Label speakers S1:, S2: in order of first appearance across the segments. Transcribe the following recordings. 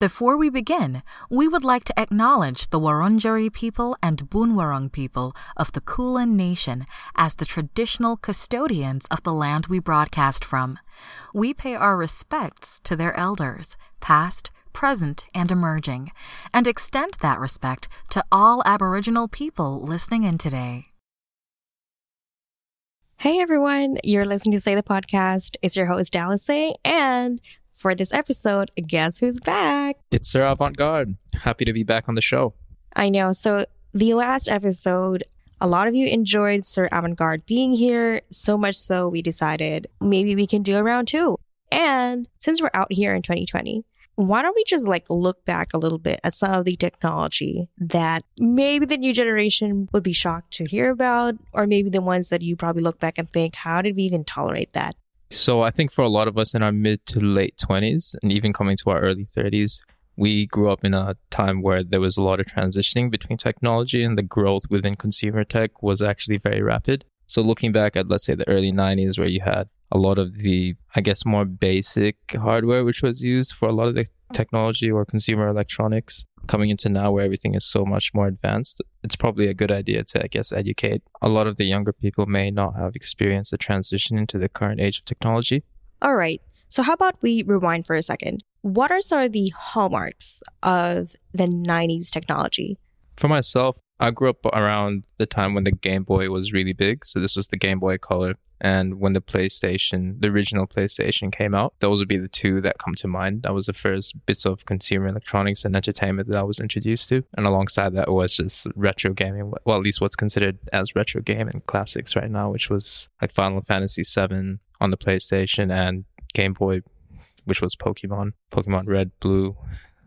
S1: Before we begin, we would like to acknowledge the Wurundjeri people and Boonwurrung people of the Kulin Nation as the traditional custodians of the land we broadcast from. We pay our respects to their elders, past, present, and emerging, and extend that respect to all Aboriginal people listening in today.
S2: Hey everyone, you're listening to Say the Podcast. It's your host, Dallas Say, and for this episode, guess who's back?
S3: It's Sir Avant Garde. Happy to be back on the show.
S2: I know. So, the last episode, a lot of you enjoyed Sir Avant Garde being here, so much so we decided maybe we can do a round two. And since we're out here in 2020, why don't we just like look back a little bit at some of the technology that maybe the new generation would be shocked to hear about, or maybe the ones that you probably look back and think, how did we even tolerate that?
S3: So I think for a lot of us in our mid to late 20s and even coming to our early 30s, we grew up in a time where there was a lot of transitioning between technology and the growth within consumer tech was actually very rapid. So looking back at let's say the early 90s where you had a lot of the I guess more basic hardware which was used for a lot of the technology or consumer electronics coming into now where everything is so much more advanced, it's probably a good idea to, I guess, educate. A lot of the younger people may not have experienced the transition into the current age of technology.
S2: All right. So, how about we rewind for a second? What are some of the hallmarks of the 90s technology?
S3: For myself, I grew up around the time when the Game Boy was really big. So, this was the Game Boy Color and when the PlayStation, the original PlayStation came out, those would be the two that come to mind. That was the first bits of consumer electronics and entertainment that I was introduced to. And alongside that was just retro gaming, well, at least what's considered as retro gaming classics right now, which was like Final Fantasy VII on the PlayStation and Game Boy, which was Pokemon, Pokemon Red, Blue,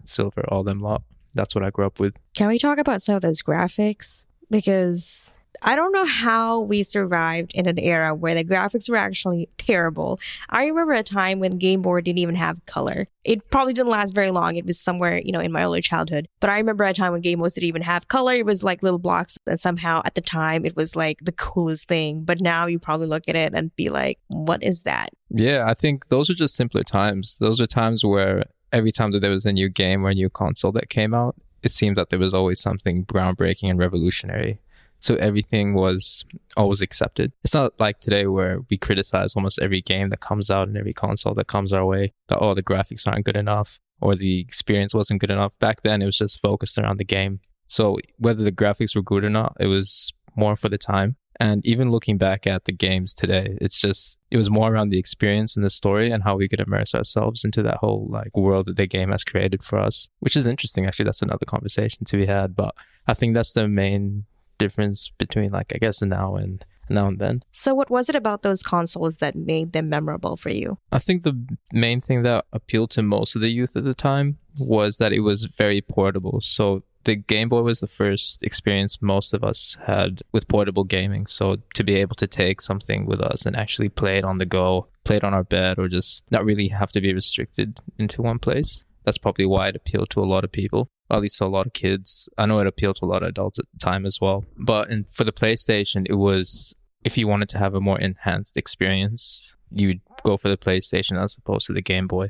S3: Silver, all them lot. That's what I grew up with.
S2: Can we talk about some of those graphics? Because I don't know how we survived in an era where the graphics were actually terrible. I remember a time when Game Boy didn't even have color. It probably didn't last very long. It was somewhere, you know, in my early childhood. But I remember a time when Game Boys didn't even have color. It was like little blocks. And somehow at the time it was like the coolest thing. But now you probably look at it and be like, what is that?
S3: Yeah, I think those are just simpler times. Those are times where every time that there was a new game or a new console that came out, it seemed that there was always something groundbreaking and revolutionary. So everything was always accepted. It's not like today where we criticize almost every game that comes out and every console that comes our way that, oh, the graphics aren't good enough or the experience wasn't good enough. Back then, it was just focused around the game. So whether the graphics were good or not, it was more for the time. And even looking back at the games today, it's just, it was more around the experience and the story and how we could immerse ourselves into that whole like world that the game has created for us, which is interesting. Actually, that's another conversation to be had. But I think that's the main difference between like I guess now and now and then.
S2: So what was it about those consoles that made them memorable for you?
S3: I think the main thing that appealed to most of the youth at the time was that it was very portable. So the Game Boy was the first experience most of us had with portable gaming. So to be able to take something with us and actually play it on the go, play it on our bed, or just not really have to be restricted into one place. That's probably why it appealed to a lot of people at least a lot of kids. I know it appealed to a lot of adults at the time as well. But in, for the PlayStation, it was if you wanted to have a more enhanced experience, you'd go for the PlayStation as opposed to the Game Boy.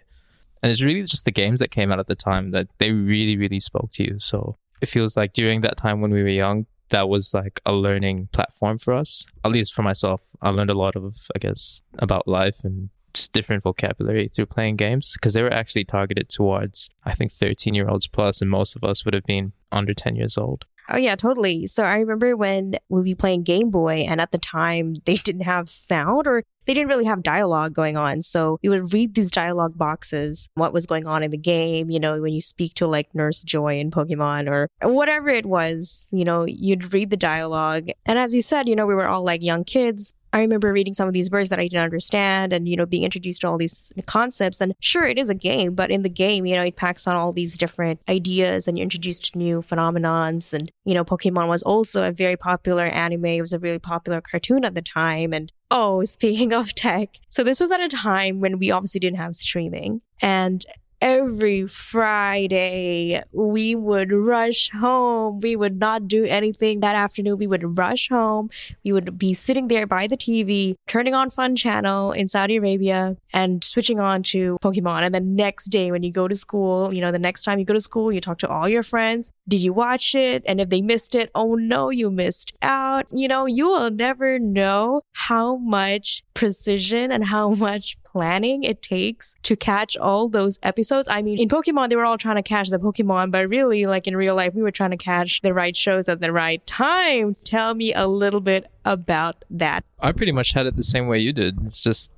S3: And it's really just the games that came out at the time that they really, really spoke to you. So it feels like during that time when we were young, that was like a learning platform for us. At least for myself, I learned a lot of, I guess, about life and just different vocabulary through playing games because they were actually targeted towards, I think, 13 year olds plus, and most of us would have been under 10 years old.
S2: Oh yeah, totally. So I remember when we'd be playing Game Boy and at the time they didn't have sound or they didn't really have dialogue going on. So we would read these dialogue boxes, what was going on in the game, you know, when you speak to like Nurse Joy in Pokemon or whatever it was, you know, you'd read the dialogue. And as you said, you know, we were all like young kids. I remember reading some of these words that I didn't understand and, you know, being introduced to all these concepts. And sure, it is a game, but in the game, you know, it packs on all these different ideas and you're introduced to new phenomenons. And, you know, Pokemon was also a very popular anime. It was a really popular cartoon at the time. And oh, speaking of tech. So this was at a time when we obviously didn't have streaming. And every Friday, we would rush home. We would not do anything that afternoon. We would rush home. We would be sitting there by the TV, turning on Fun Channel in Saudi Arabia and switching on to Pokemon. And the next day, when you go to school, you know, the next time you go to school, you talk to all your friends. Did you watch it? And if they missed it, oh no, you missed out. You know, you will never know how much precision and how much planning it takes to catch all those episodes. I mean, in Pokemon, they were all trying to catch the Pokemon, but really, like in real life, we were trying to catch the right shows at the right time. Tell me a little bit about that.
S3: I pretty much had it the same way you did. It's just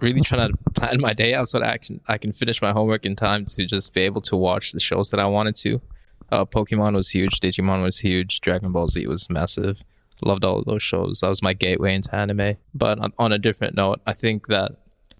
S3: really trying to plan my day out so that I can I can finish my homework in time to just be able to watch the shows that I wanted to. Uh, Pokemon was huge, Digimon was huge, Dragon Ball Z was massive. Loved all of those shows. That was my gateway into anime. But on, on a different note, I think that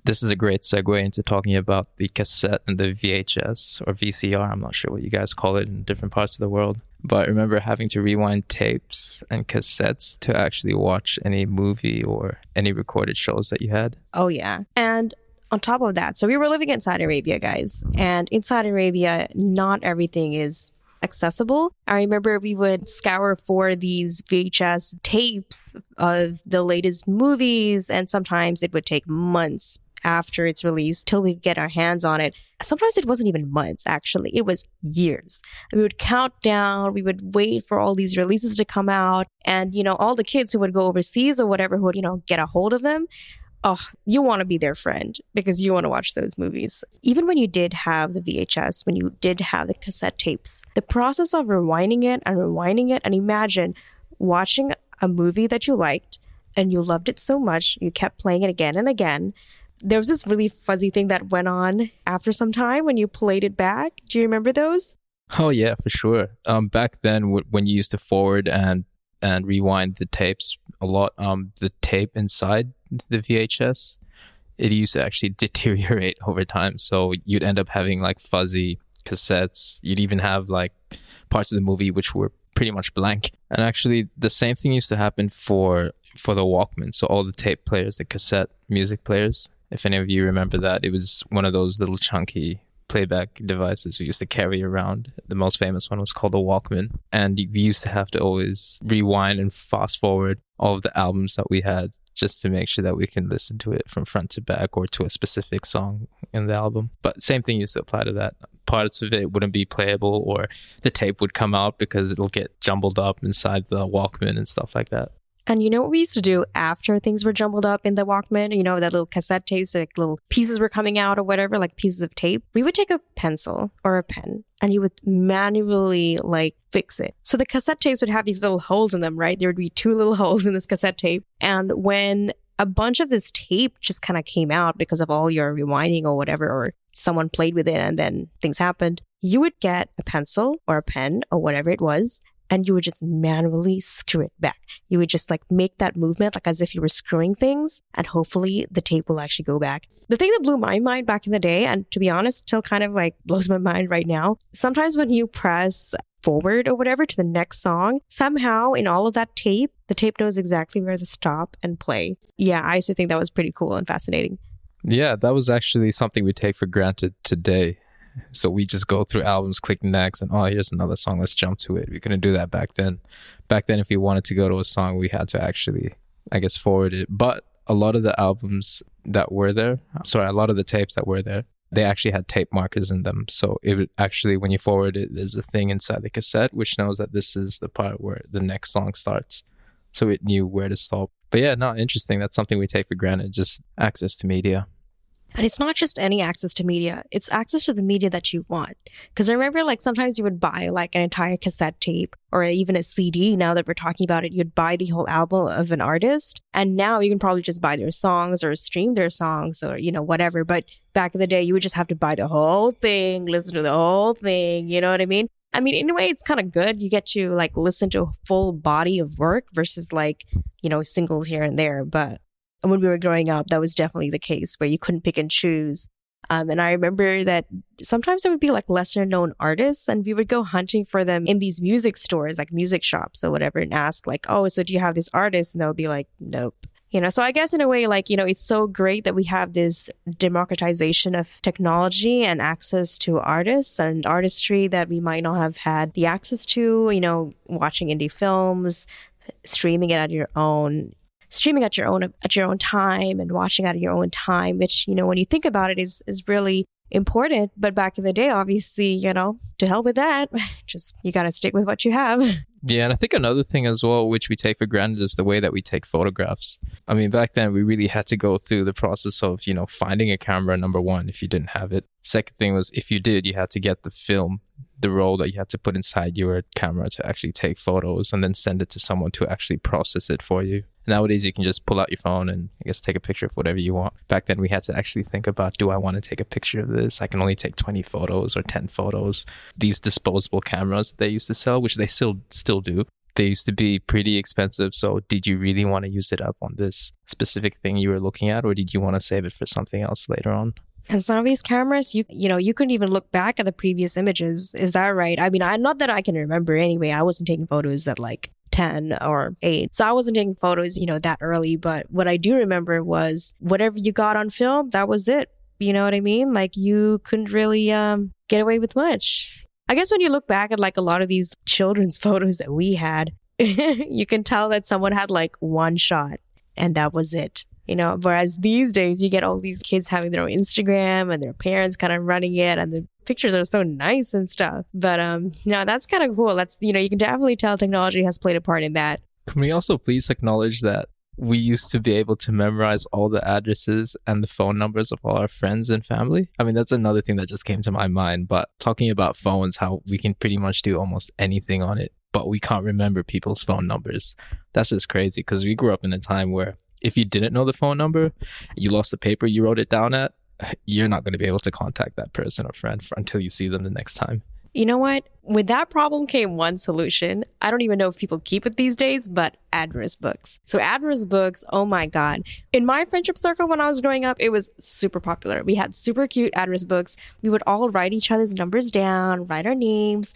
S3: this is a great segue into talking about the cassette and the VHS or VCR. I'm not sure what you guys call it in different parts of the world. But I remember having to rewind tapes and cassettes to actually watch any movie or any recorded shows that you had.
S2: Oh, yeah. And on top of that, so we were living in Saudi Arabia, guys. And in Saudi Arabia, not everything is accessible. I remember we would scour for these VHS tapes of the latest movies, and sometimes it would take months after its release till we get our hands on it. Sometimes it wasn't even months, actually. It was years. We would count down, we would wait for all these releases to come out. And, you know, all the kids who would go overseas or whatever who would, you know, get a hold of them. Oh, you want to be their friend because you want to watch those movies. Even when you did have the VHS, when you did have the cassette tapes, the process of rewinding it and rewinding it, and imagine watching a movie that you liked and you loved it so much, you kept playing it again and again there was this really fuzzy thing that went on after some time when you played it back. Do you remember those?
S3: Oh yeah, for sure. Um, back then w- when you used to forward and and rewind the tapes a lot, um, the tape inside the VHS, it used to actually deteriorate over time. So you'd end up having like fuzzy cassettes. You'd even have like parts of the movie which were pretty much blank. And actually, the same thing used to happen for for the Walkman. So all the tape players, the cassette music players, if any of you remember that, it was one of those little chunky playback devices we used to carry around. The most famous one was called a Walkman. And we used to have to always rewind and fast forward all of the albums that we had just to make sure that we can listen to it from front to back or to a specific song in the album. But same thing used to apply to that. Parts of it wouldn't be playable or the tape would come out because it'll get jumbled up inside the Walkman and stuff like that.
S2: And you know what we used to do after things were jumbled up in the Walkman? You know, that little cassette tapes, like little pieces were coming out or whatever, like pieces of tape. We would take a pencil or a pen and you would manually like fix it. So the cassette tapes would have these little holes in them, right? There would be two little holes in this cassette tape. And when a bunch of this tape just kind of came out because of all your rewinding or whatever, or someone played with it and then things happened, you would get a pencil or a pen or whatever it was and you would just manually screw it back. You would just like make that movement like as if you were screwing things and hopefully the tape will actually go back. The thing that blew my mind back in the day, and to be honest, still kind of like blows my mind right now, sometimes when you press forward or whatever to the next song, somehow in all of that tape, the tape knows exactly where to stop and play. Yeah, I used to think that was pretty cool and fascinating.
S3: Yeah, that was actually something we take for granted today. So we just go through albums, click next, and oh, here's another song. Let's jump to it. We couldn't do that back then. Back then, if we wanted to go to a song, we had to actually, I guess, forward it. But a lot of the albums that were there, sorry, a lot of the tapes that were there, they actually had tape markers in them. So it would actually, when you forward it, there's a thing inside the cassette which knows that this is the part where the next song starts. So it knew where to stop. But yeah, not interesting. That's something we take for granted, just access to media.
S2: And it's not just any access to media, it's access to the media that you want. Because I remember, like, sometimes you would buy like an entire cassette tape or even a CD. Now that we're talking about it, you'd buy the whole album of an artist. And now you can probably just buy their songs or stream their songs or, you know, whatever. But back in the day, you would just have to buy the whole thing, listen to the whole thing. You know what I mean? I mean, in a way, it's kind of good. You get to like listen to a full body of work versus like, you know, singles here and there. But when we were growing up, that was definitely the case where you couldn't pick and choose. Um, and I remember that sometimes there would be like lesser known artists, and we would go hunting for them in these music stores, like music shops or whatever, and ask like, "Oh, so do you have this artist?" And they'll be like, "Nope." You know, so I guess in a way, like, you know, it's so great that we have this democratization of technology and access to artists and artistry that we might not have had the access to, you know, watching indie films, streaming it at your own streaming at your own at your own time and watching at your own time, which, you know, when you think about it is is really important. But back in the day, obviously, you know, to hell with that. Just you gotta stick with what you have.
S3: Yeah, and I think another thing as well, which we take for granted, is the way that we take photographs. I mean, back then we really had to go through the process of, you know, finding a camera, number one, if you didn't have it. Second thing was if you did, you had to get the film, the roll that you had to put inside your camera to actually take photos and then send it to someone to actually process it for you. Nowadays, you can just pull out your phone and I guess take a picture of whatever you want. Back then, we had to actually think about do I want to take a picture of this? I can only take 20 photos or 10 photos. These disposable cameras they used to sell, which they still still do, they used to be pretty expensive. So, did you really want to use it up on this specific thing you were looking at, or did you want to save it for something else later on?
S2: And some of these cameras, you you know, you couldn't even look back at the previous images. Is that right? I mean, I not that I can remember anyway. I wasn't taking photos at like 10 or 8. So I wasn't taking photos, you know, that early. But what I do remember was whatever you got on film, that was it. You know what I mean? Like you couldn't really um, get away with much. I guess when you look back at like a lot of these children's photos that we had, you can tell that someone had like one shot and that was it you know whereas these days you get all these kids having their own instagram and their parents kind of running it and the pictures are so nice and stuff but um no that's kind of cool that's you know you can definitely tell technology has played a part in that
S3: can we also please acknowledge that we used to be able to memorize all the addresses and the phone numbers of all our friends and family. I mean, that's another thing that just came to my mind. But talking about phones, how we can pretty much do almost anything on it, but we can't remember people's phone numbers. That's just crazy because we grew up in a time where if you didn't know the phone number, you lost the paper you wrote it down at, you're not going to be able to contact that person or friend for, until you see them the next time.
S2: You know what? With that problem came one solution. I don't even know if people keep it these days, but address books. So address books, oh my God. In my friendship circle when I was growing up, it was super popular. We had super cute address books. We would all write each other's numbers down, write our names,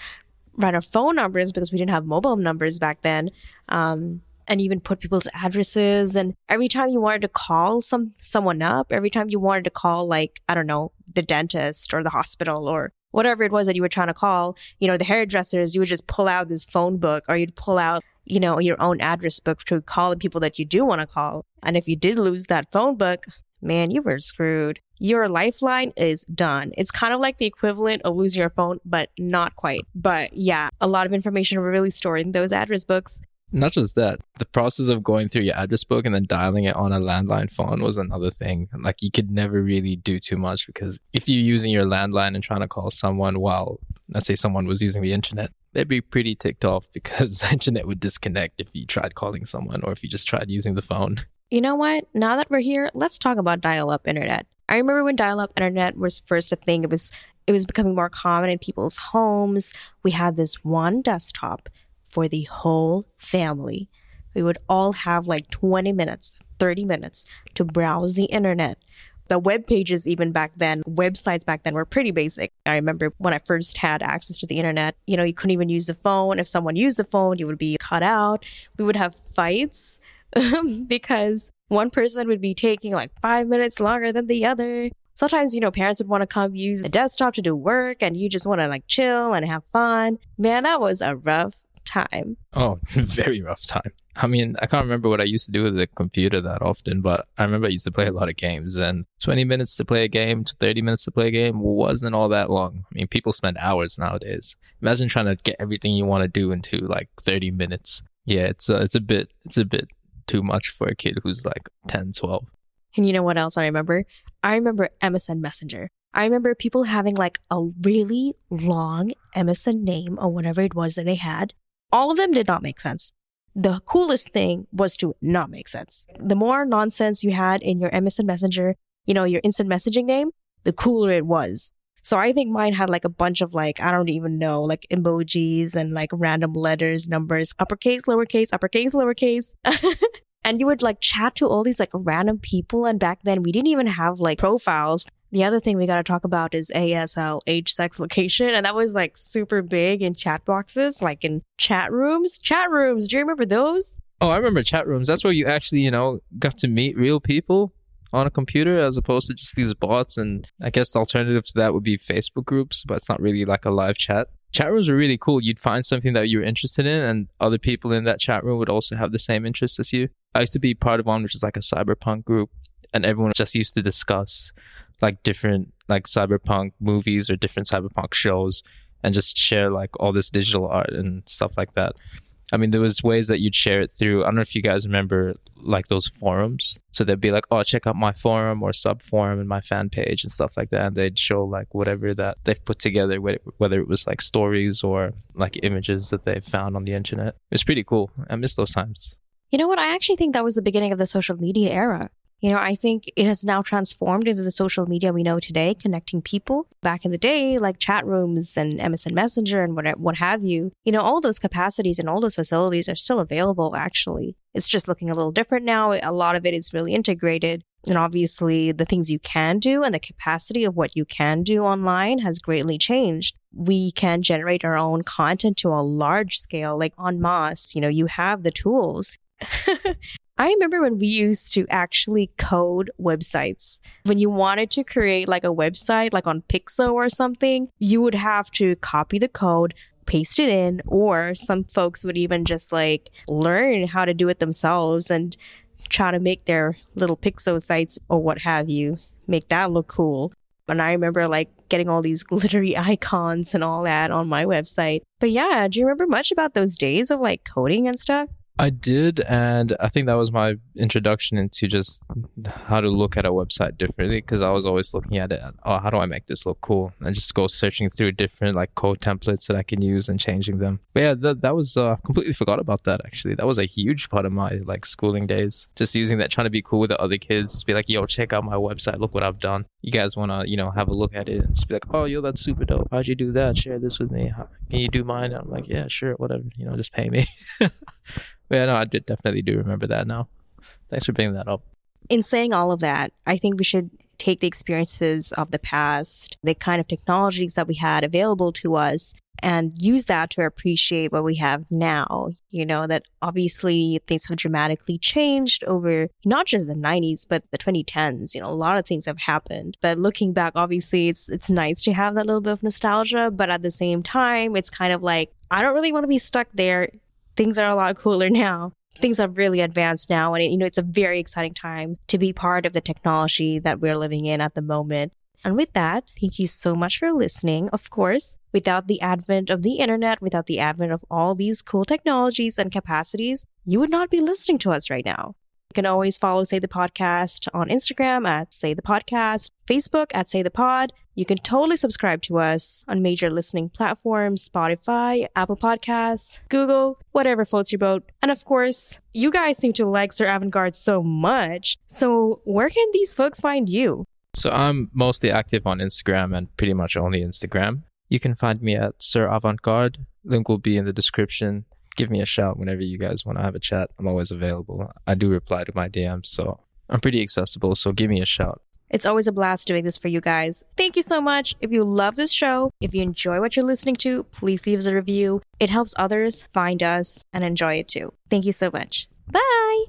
S2: write our phone numbers because we didn't have mobile numbers back then. Um, and even put people's addresses and every time you wanted to call some someone up every time you wanted to call like i don't know the dentist or the hospital or whatever it was that you were trying to call you know the hairdressers you would just pull out this phone book or you'd pull out you know your own address book to call the people that you do want to call and if you did lose that phone book man you were screwed your lifeline is done. It's kind of like the equivalent of losing your phone, but not quite. But yeah, a lot of information were really stored in those address books.
S3: Not just that, the process of going through your address book and then dialing it on a landline phone was another thing. Like you could never really do too much because if you're using your landline and trying to call someone while, let's say, someone was using the internet, they'd be pretty ticked off because the internet would disconnect if you tried calling someone or if you just tried using the phone.
S2: You know what? Now that we're here, let's talk about dial up internet. I remember when dial up internet was first a thing, it was it was becoming more common in people's homes. We had this one desktop for the whole family. We would all have like 20 minutes, 30 minutes to browse the internet. The web pages, even back then, websites back then were pretty basic. I remember when I first had access to the internet, you know, you couldn't even use the phone. If someone used the phone, you would be cut out. We would have fights because one person would be taking like five minutes longer than the other. Sometimes, you know, parents would want to come use a desktop to do work and you just want to like chill and have fun. Man, that was a rough time.
S3: Oh, very rough time. I mean, I can't remember what I used to do with the computer that often, but I remember I used to play a lot of games and 20 minutes to play a game to 30 minutes to play a game wasn't all that long. I mean, people spend hours nowadays. Imagine trying to get everything you want to do into like 30 minutes. Yeah, it's a, it's a bit, it's a bit too much for a kid who's like 10, 12.
S2: And you know what else I remember? I remember MSN Messenger. I remember people having like a really long MSN name or whatever it was that they had. All of them did not make sense. The coolest thing was to not make sense. The more nonsense you had in your MSN Messenger, you know, your instant messaging name, the cooler it was. So I think mine had like a bunch of like, I don't even know, like emojis and like random letters, numbers, uppercase, lowercase, uppercase, lowercase. and you would like chat to all these like random people. And back then we didn't even have like profiles. The other thing we got to talk about is ASL, age, sex, location. And that was like super big in chat boxes, like in chat rooms. Chat rooms. Do you remember those?
S3: Oh, I remember chat rooms. That's where you actually, you know, got to meet real people on a computer as opposed to just these bots. And I guess the alternative to that would be Facebook groups, but it's not really like a live chat. Chat rooms are really cool. You'd find something that you're interested in, and other people in that chat room would also have the same interests as you. I used to be part of one, which is like a cyberpunk group, and everyone just used to discuss like different like cyberpunk movies or different cyberpunk shows and just share like all this digital art and stuff like that. I mean, there was ways that you'd share it through. I don't know if you guys remember like those forums. So they'd be like, "Oh, check out my forum or sub forum and my fan page and stuff like that." And they'd show like whatever that they've put together, whether it was like stories or like images that they've found on the internet. It's pretty cool. I miss those times.
S2: You know what? I actually think that was the beginning of the social media era. You know, I think it has now transformed into the social media we know today, connecting people. Back in the day, like chat rooms and MSN Messenger and what, what have you, you know, all those capacities and all those facilities are still available, actually. It's just looking a little different now. A lot of it is really integrated. And obviously, the things you can do and the capacity of what you can do online has greatly changed. We can generate our own content to a large scale, like en masse. You know, you have the tools. I remember when we used to actually code websites. When you wanted to create like a website, like on Piczo or something, you would have to copy the code, paste it in, or some folks would even just like learn how to do it themselves and try to make their little Piczo sites or what have you, make that look cool. And I remember like getting all these glittery icons and all that on my website. But yeah, do you remember much about those days of like coding and stuff?
S3: I did, and I think that was my introduction into just how to look at a website differently. Because I was always looking at it, oh, how do I make this look cool, and just go searching through different like code templates that I can use and changing them. But yeah, that that was uh, completely forgot about that. Actually, that was a huge part of my like schooling days. Just using that, trying to be cool with the other kids, just be like, yo, check out my website, look what I've done. You guys want to, you know, have a look at it and just be like, oh, yo, that's super dope. How'd you do that? Share this with me. Can you do mine? And I'm like, yeah, sure, whatever. You know, just pay me. yeah, no, I definitely do remember that now. Thanks for bringing that up.
S2: In saying all of that, I think we should take the experiences of the past, the kind of technologies that we had available to us, and use that to appreciate what we have now. You know, that obviously things have dramatically changed over not just the 90s, but the 2010s. You know, a lot of things have happened. But looking back, obviously it's it's nice to have that little bit of nostalgia, but at the same time, it's kind of like I don't really want to be stuck there things are a lot cooler now. Things have really advanced now. And, you know, it's a very exciting time to be part of the technology that we're living in at the moment. And with that, thank you so much for listening. Of course, without the advent of the internet, without the advent of all these cool technologies and capacities, you would not be listening to us right now. You can always follow Say the Podcast on Instagram at Say the Podcast, Facebook at Say the Pod. You can totally subscribe to us on major listening platforms Spotify, Apple Podcasts, Google, whatever floats your boat. And of course, you guys seem to like Sir Avantgarde so much. So, where can these folks find you?
S3: So, I'm mostly active on Instagram and pretty much only Instagram. You can find me at Sir Avantgarde. Link will be in the description give me a shout whenever you guys want to have a chat. I'm always available. I do reply to my DMs, so I'm pretty accessible. So give me a shout.
S2: It's always a blast doing this for you guys. Thank you so much. If you love this show, if you enjoy what you're listening to, please leave us a review. It helps others find us and enjoy it too. Thank you so much. Bye.